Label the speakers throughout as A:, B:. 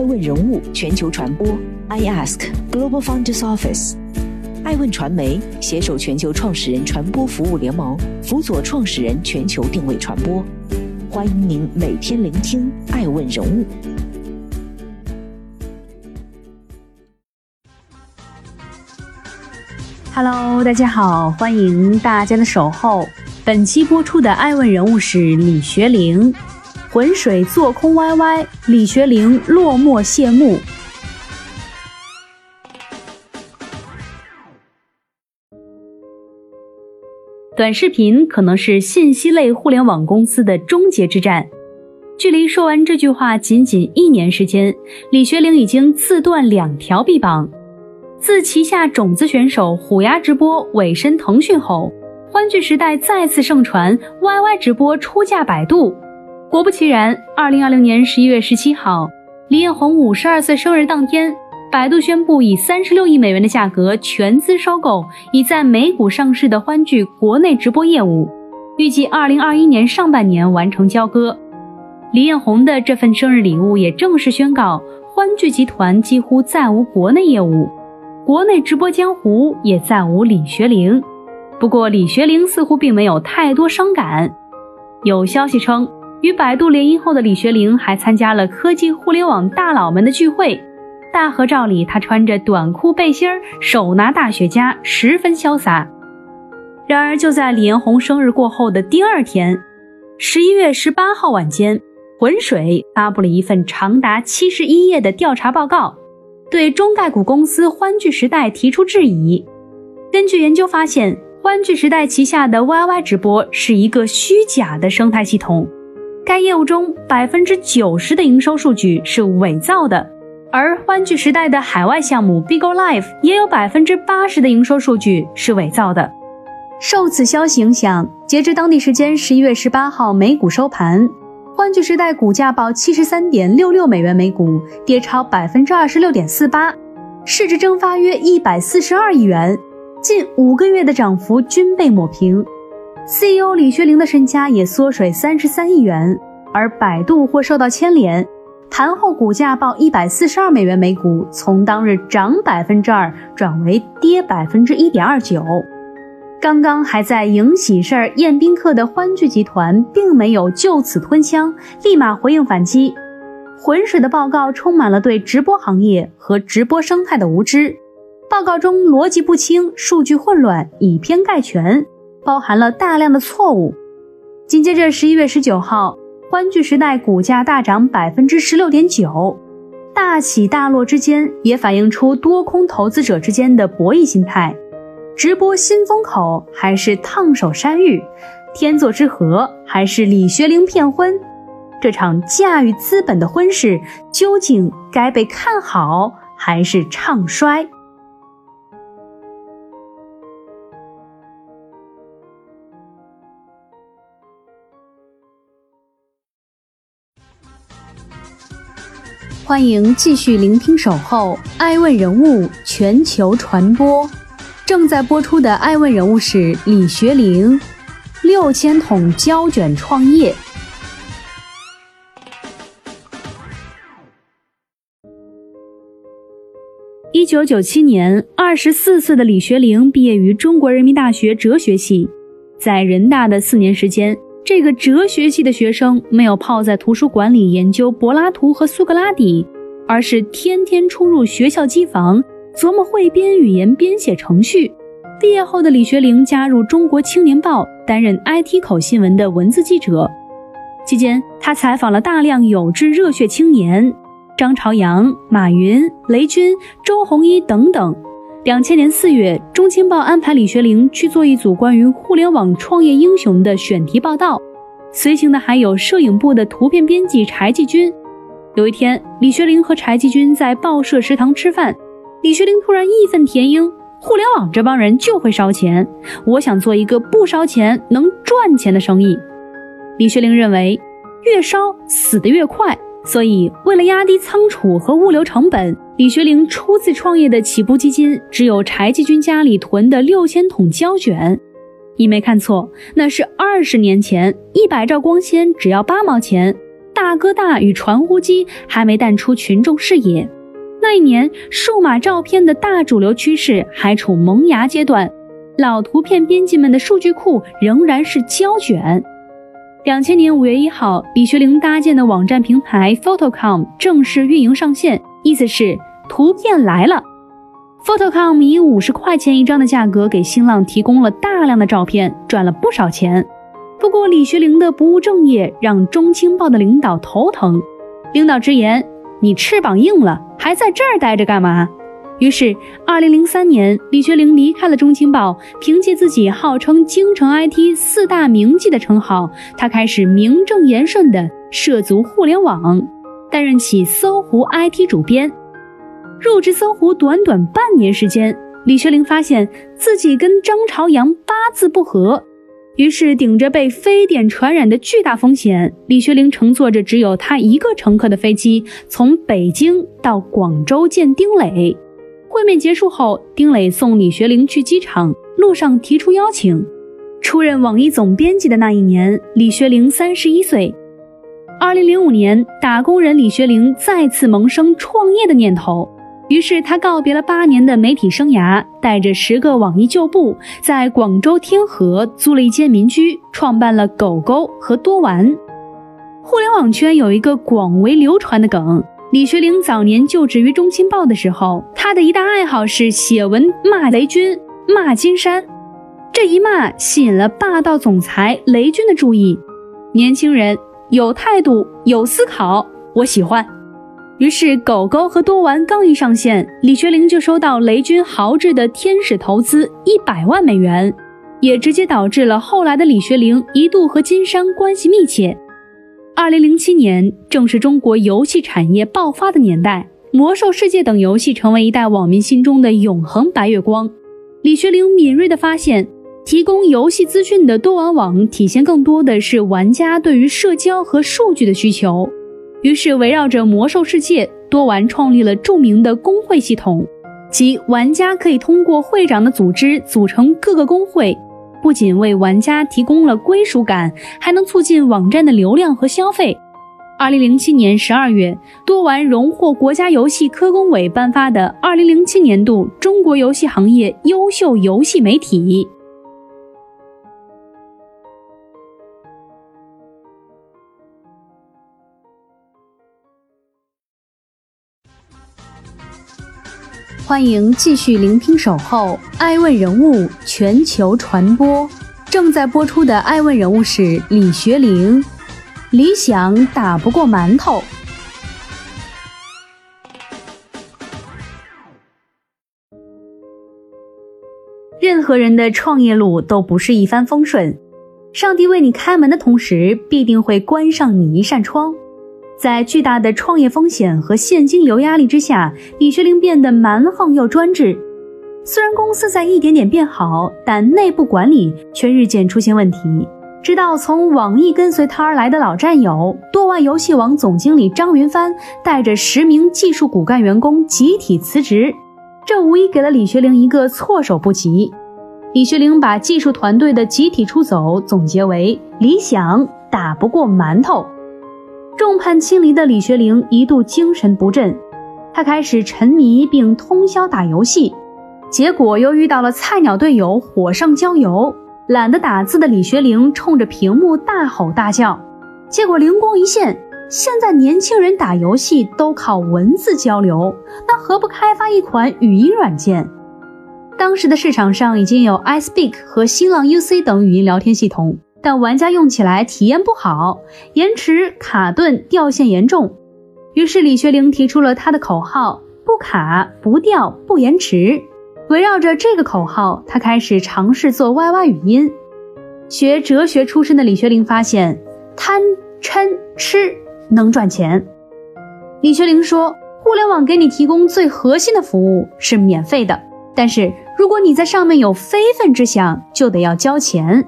A: 爱问人物全球传播，I Ask Global Founders Office，爱问传媒携手全球创始人传播服务联盟，辅佐创始人全球定位传播。欢迎您每天聆听爱问人物。
B: Hello，大家好，欢迎大家的守候。本期播出的爱问人物是李学凌。浑水做空 YY，李学凌落寞谢幕。短视频可能是信息类互联网公司的终结之战。距离说完这句话仅仅一年时间，李学凌已经自断两条臂膀。自旗下种子选手虎牙直播委身腾讯后，欢聚时代再次盛传 YY 直播出价百度。果不其然，二零二零年十一月十七号，李彦宏五十二岁生日当天，百度宣布以三十六亿美元的价格全资收购已在美股上市的欢聚国内直播业务，预计二零二一年上半年完成交割。李彦宏的这份生日礼物也正式宣告，欢聚集团几乎再无国内业务，国内直播江湖也再无李学凌。不过，李学凌似乎并没有太多伤感。有消息称。与百度联姻后的李学凌还参加了科技互联网大佬们的聚会，大合照里，他穿着短裤背心儿，手拿大雪茄，十分潇洒。然而，就在李彦宏生日过后的第二天，十一月十八号晚间，浑水发布了一份长达七十一页的调查报告，对中概股公司欢聚时代提出质疑。根据研究发现，欢聚时代旗下的 YY 直播是一个虚假的生态系统。该业务中百分之九十的营收数据是伪造的，而欢聚时代的海外项目 Bigo Live 也有百分之八十的营收数据是伪造的。受此消息影响，截至当地时间十一月十八号美股收盘，欢聚时代股价报七十三点六六美元每股，跌超百分之二十六点四八，市值蒸发约一百四十二亿元，近五个月的涨幅均被抹平。CEO 李学凌的身家也缩水三十三亿元，而百度或受到牵连，盘后股价报一百四十二美元每股，从当日涨百分之二转为跌百分之一点二九。刚刚还在迎喜事儿宴宾客的欢聚集团，并没有就此吞枪，立马回应反击。浑水的报告充满了对直播行业和直播生态的无知，报告中逻辑不清，数据混乱，以偏概全。包含了大量的错误。紧接着，十一月十九号，欢聚时代股价大涨百分之十六点九，大起大落之间也反映出多空投资者之间的博弈心态。直播新风口还是烫手山芋？天作之合还是李学凌骗婚？这场驾驭资本的婚事，究竟该被看好还是唱衰？欢迎继续聆听《守候爱问人物全球传播》，正在播出的爱问人物是李学凌，六千桶胶卷创业。一九九七年，二十四岁的李学凌毕业于中国人民大学哲学系，在人大的四年时间。这个哲学系的学生没有泡在图书馆里研究柏拉图和苏格拉底，而是天天出入学校机房，琢磨汇编语言、编写程序。毕业后的李学凌加入《中国青年报》，担任 IT 口新闻的文字记者。期间，他采访了大量有志热血青年，张朝阳、马云、雷军、周鸿祎等等。两千年四月，《中青报》安排李学凌去做一组关于互联网创业英雄的选题报道，随行的还有摄影部的图片编辑柴继军。有一天，李学凌和柴继军在报社食堂吃饭，李学凌突然义愤填膺：“互联网这帮人就会烧钱，我想做一个不烧钱能赚钱的生意。”李学凌认为，越烧死得越快。所以，为了压低仓储和物流成本，李学凌初次创业的起步基金只有柴继军家里囤的六千桶胶卷。你没看错，那是二十年前，一百兆光纤只要八毛钱，大哥大与传呼机还没淡出群众视野。那一年，数码照片的大主流趋势还处萌芽阶段，老图片编辑们的数据库仍然是胶卷。两千年五月一号，李学凌搭建的网站平台 Photocom 正式运营上线，意思是图片来了。Photocom 以五十块钱一张的价格给新浪提供了大量的照片，赚了不少钱。不过，李学凌的不务正业让中青报的领导头疼。领导直言：“你翅膀硬了，还在这儿待着干嘛？”于是，二零零三年，李学凌离开了中青报，凭借自己号称京城 IT 四大名妓的称号，他开始名正言顺地涉足互联网，担任起搜狐 IT 主编。入职搜狐短短半年时间，李学凌发现自己跟张朝阳八字不合。于是，顶着被非典传染的巨大风险，李学凌乘坐着只有他一个乘客的飞机，从北京到广州见丁磊。会面结束后，丁磊送李学凌去机场，路上提出邀请。出任网易总编辑的那一年，李学凌三十一岁。二零零五年，打工人李学凌再次萌生创业的念头。于是他告别了八年的媒体生涯，带着十个网易旧部，在广州天河租了一间民居，创办了狗狗和多玩。互联网圈有一个广为流传的梗：李学凌早年就职于中青报的时候，他的一大爱好是写文骂雷军、骂金山。这一骂吸引了霸道总裁雷军的注意。年轻人有态度、有思考，我喜欢。于是，狗狗和多玩刚一上线，李学凌就收到雷军豪掷的天使投资一百万美元，也直接导致了后来的李学凌一度和金山关系密切。二零零七年正是中国游戏产业爆发的年代，《魔兽世界》等游戏成为一代网民心中的永恒白月光。李学凌敏锐地发现，提供游戏资讯的多玩网体现更多的是玩家对于社交和数据的需求。于是，围绕着魔兽世界，多玩创立了著名的工会系统，即玩家可以通过会长的组织组成各个工会，不仅为玩家提供了归属感，还能促进网站的流量和消费。二零零七年十二月，多玩荣获国家游戏科工委颁发的二零零七年度中国游戏行业优秀游戏媒体。欢迎继续聆听《守候爱问人物全球传播》，正在播出的爱问人物是李学凌。理想打不过馒头。任何人的创业路都不是一帆风顺，上帝为你开门的同时，必定会关上你一扇窗。在巨大的创业风险和现金流压力之下，李学凌变得蛮横又专制。虽然公司在一点点变好，但内部管理却日渐出现问题。直到从网易跟随他而来的老战友多玩游戏网总经理张云帆带着十名技术骨干员工集体辞职，这无疑给了李学凌一个措手不及。李学凌把技术团队的集体出走总结为：理想打不过馒头。众叛亲离的李学凌一度精神不振，他开始沉迷并通宵打游戏，结果又遇到了菜鸟队友火上浇油。懒得打字的李学凌冲着屏幕大吼大叫，结果灵光一现：现在年轻人打游戏都靠文字交流，那何不开发一款语音软件？当时的市场上已经有 iSpeak 和新浪 UC 等语音聊天系统。但玩家用起来体验不好，延迟、卡顿、掉线严重。于是李学凌提出了他的口号：不卡、不掉、不延迟。围绕着这个口号，他开始尝试做 YY 语音。学哲学出身的李学凌发现，贪、嗔、痴能赚钱。李学凌说：“互联网给你提供最核心的服务是免费的，但是如果你在上面有非分之想，就得要交钱。”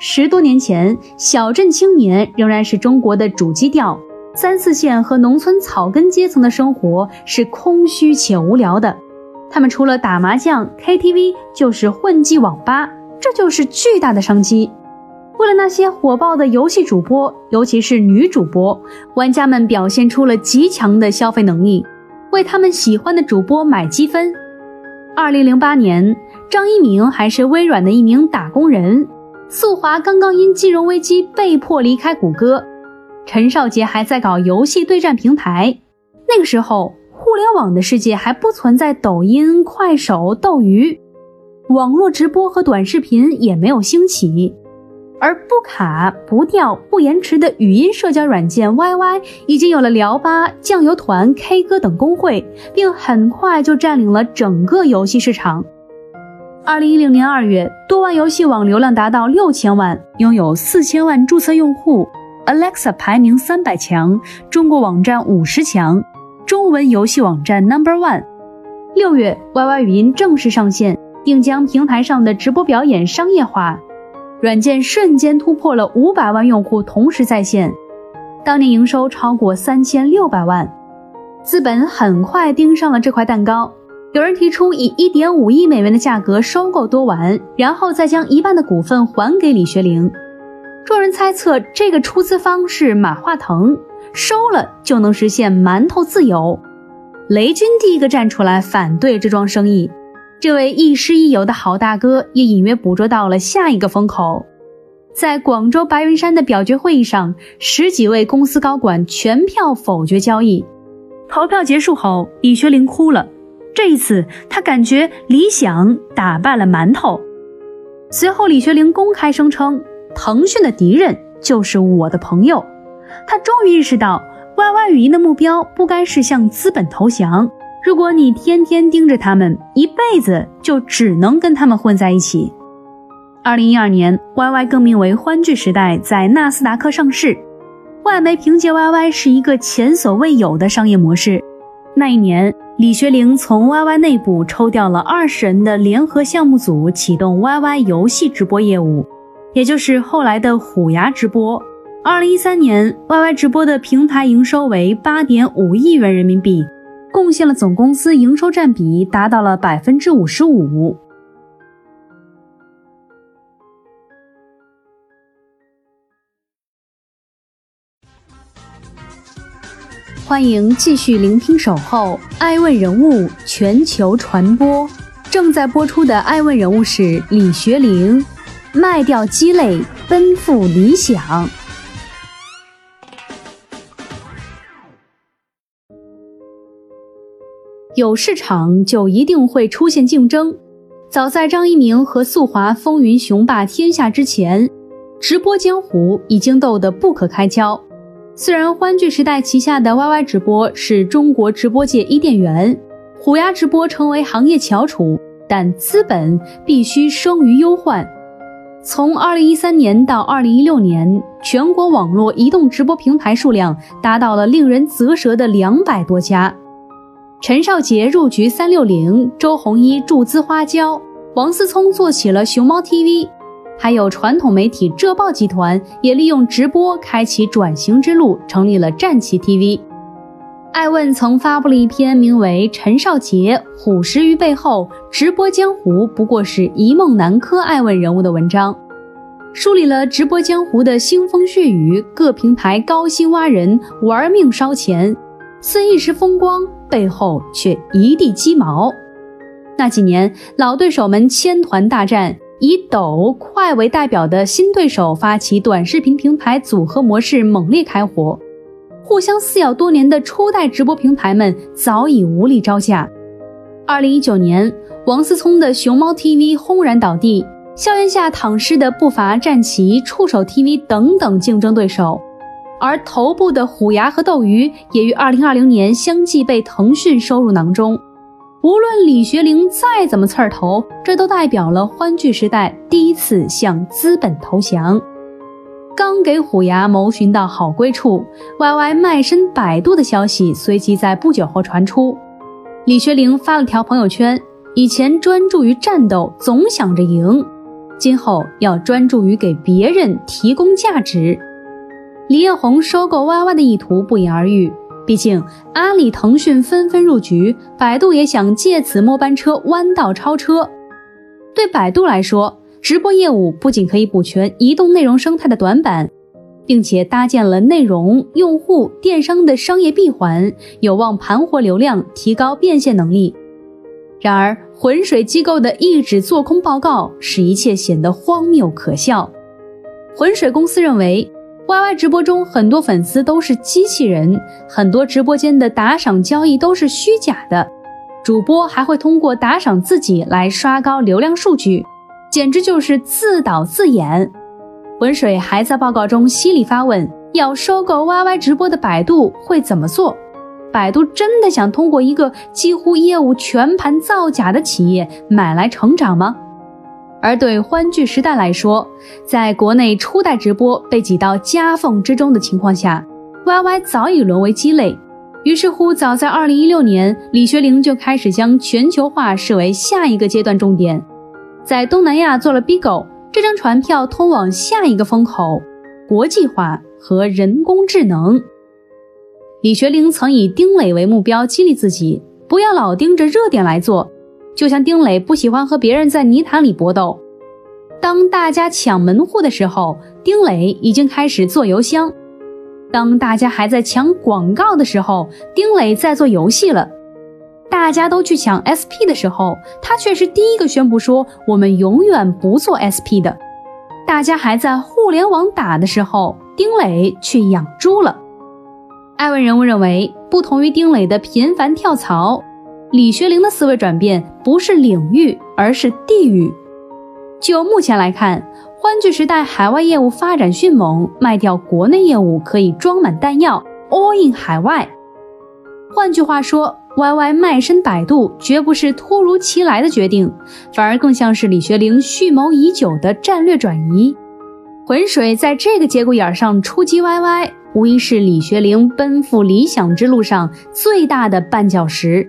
B: 十多年前，小镇青年仍然是中国的主基调。三四线和农村草根阶层的生活是空虚且无聊的，他们除了打麻将、KTV，就是混迹网吧，这就是巨大的商机。为了那些火爆的游戏主播，尤其是女主播，玩家们表现出了极强的消费能力，为他们喜欢的主播买积分。二零零八年，张一鸣还是微软的一名打工人，宿华刚刚因金融危机被迫离开谷歌，陈少杰还在搞游戏对战平台。那个时候，互联网的世界还不存在抖音、快手、斗鱼，网络直播和短视频也没有兴起。而不卡、不掉、不延迟的语音社交软件 YY 已经有了聊吧、酱油团、K 歌等公会，并很快就占领了整个游戏市场。二零一零年二月，多玩游戏网流量达到六千万，拥有四千万注册用户，Alexa 排名三百强，中国网站五十强，中文游戏网站 Number One。六月，YY 语音正式上线，并将平台上的直播表演商业化。软件瞬间突破了五百万用户同时在线，当年营收超过三千六百万，资本很快盯上了这块蛋糕。有人提出以一点五亿美元的价格收购多玩，然后再将一半的股份还给李学凌。众人猜测这个出资方是马化腾，收了就能实现馒头自由。雷军第一个站出来反对这桩生意。这位亦师亦友的好大哥也隐约捕捉到了下一个风口，在广州白云山的表决会议上，十几位公司高管全票否决交易。投票结束后，李学凌哭了。这一次，他感觉理想打败了馒头。随后，李学凌公开声称，腾讯的敌人就是我的朋友。他终于意识到，YY 语音的目标不该是向资本投降。如果你天天盯着他们，一辈子就只能跟他们混在一起。二零一二年，YY 更名为欢聚时代，在纳斯达克上市。外媒凭借 YY 是一个前所未有的商业模式。那一年，李学凌从 YY 内部抽调了二十人的联合项目组，启动 YY 游戏直播业务，也就是后来的虎牙直播。二零一三年，YY 直播的平台营收为八点五亿元人民币。贡献了总公司营收占比达到了百分之五十五。欢迎继续聆听《守候爱问人物全球传播》，正在播出的爱问人物是李学凌，卖掉鸡肋，奔赴理想。有市场就一定会出现竞争。早在张一鸣和速滑风云雄霸天下之前，直播江湖已经斗得不可开交。虽然欢聚时代旗下的 YY 直播是中国直播界伊甸园，虎牙直播成为行业翘楚，但资本必须生于忧患。从2013年到2016年，全国网络移动直播平台数量达到了令人啧舌的两百多家。陈少杰入局三六零，周鸿祎注资花椒，王思聪做起了熊猫 TV，还有传统媒体浙报集团也利用直播开启转型之路，成立了战旗 TV。爱问曾发布了一篇名为《陈少杰虎食于背后，直播江湖不过是一梦南柯》爱问人物的文章，梳理了直播江湖的腥风血雨，各平台高薪挖人，玩命烧钱，似一时风光。背后却一地鸡毛。那几年，老对手们千团大战，以抖快为代表的新对手发起短视频平台组合模式猛烈开火，互相撕咬多年的初代直播平台们早已无力招架。二零一九年，王思聪的熊猫 TV 轰然倒地，校园下躺尸的不乏战旗、触手 TV 等等竞争对手。而头部的虎牙和斗鱼也于二零二零年相继被腾讯收入囊中。无论李学凌再怎么刺儿头，这都代表了欢聚时代第一次向资本投降。刚给虎牙谋寻到好归处，YY 卖身百度的消息随即在不久后传出。李学凌发了条朋友圈：以前专注于战斗，总想着赢，今后要专注于给别人提供价值。李彦宏收购 YY 的意图不言而喻，毕竟阿里、腾讯纷纷入局，百度也想借此末班车弯道超车。对百度来说，直播业务不仅可以补全移动内容生态的短板，并且搭建了内容、用户、电商的商业闭环，有望盘活流量，提高变现能力。然而，浑水机构的一纸做空报告使一切显得荒谬可笑。浑水公司认为，YY 直播中很多粉丝都是机器人，很多直播间的打赏交易都是虚假的，主播还会通过打赏自己来刷高流量数据，简直就是自导自演。浑水还在报告中犀利发问：要收购 YY 直播的百度会怎么做？百度真的想通过一个几乎业务全盘造假的企业买来成长吗？而对欢聚时代来说，在国内初代直播被挤到夹缝之中的情况下，YY 早已沦为鸡肋。于是乎，早在2016年，李学凌就开始将全球化视为下一个阶段重点，在东南亚做了 BIGO，这张船票通往下一个风口——国际化和人工智能。李学凌曾以丁磊为目标，激励自己不要老盯着热点来做。就像丁磊不喜欢和别人在泥潭里搏斗。当大家抢门户的时候，丁磊已经开始做邮箱；当大家还在抢广告的时候，丁磊在做游戏了。大家都去抢 SP 的时候，他却是第一个宣布说我们永远不做 SP 的。大家还在互联网打的时候，丁磊去养猪了。艾问人物认为，不同于丁磊的频繁跳槽，李学凌的思维转变不是领域，而是地域。就目前来看，欢聚时代海外业务发展迅猛，卖掉国内业务可以装满弹药，all in 海外。换句话说，YY 卖身百度绝不是突如其来的决定，反而更像是李学凌蓄谋已久的战略转移。浑水在这个节骨眼上出击 YY。无疑是李学凌奔赴理想之路上最大的绊脚石。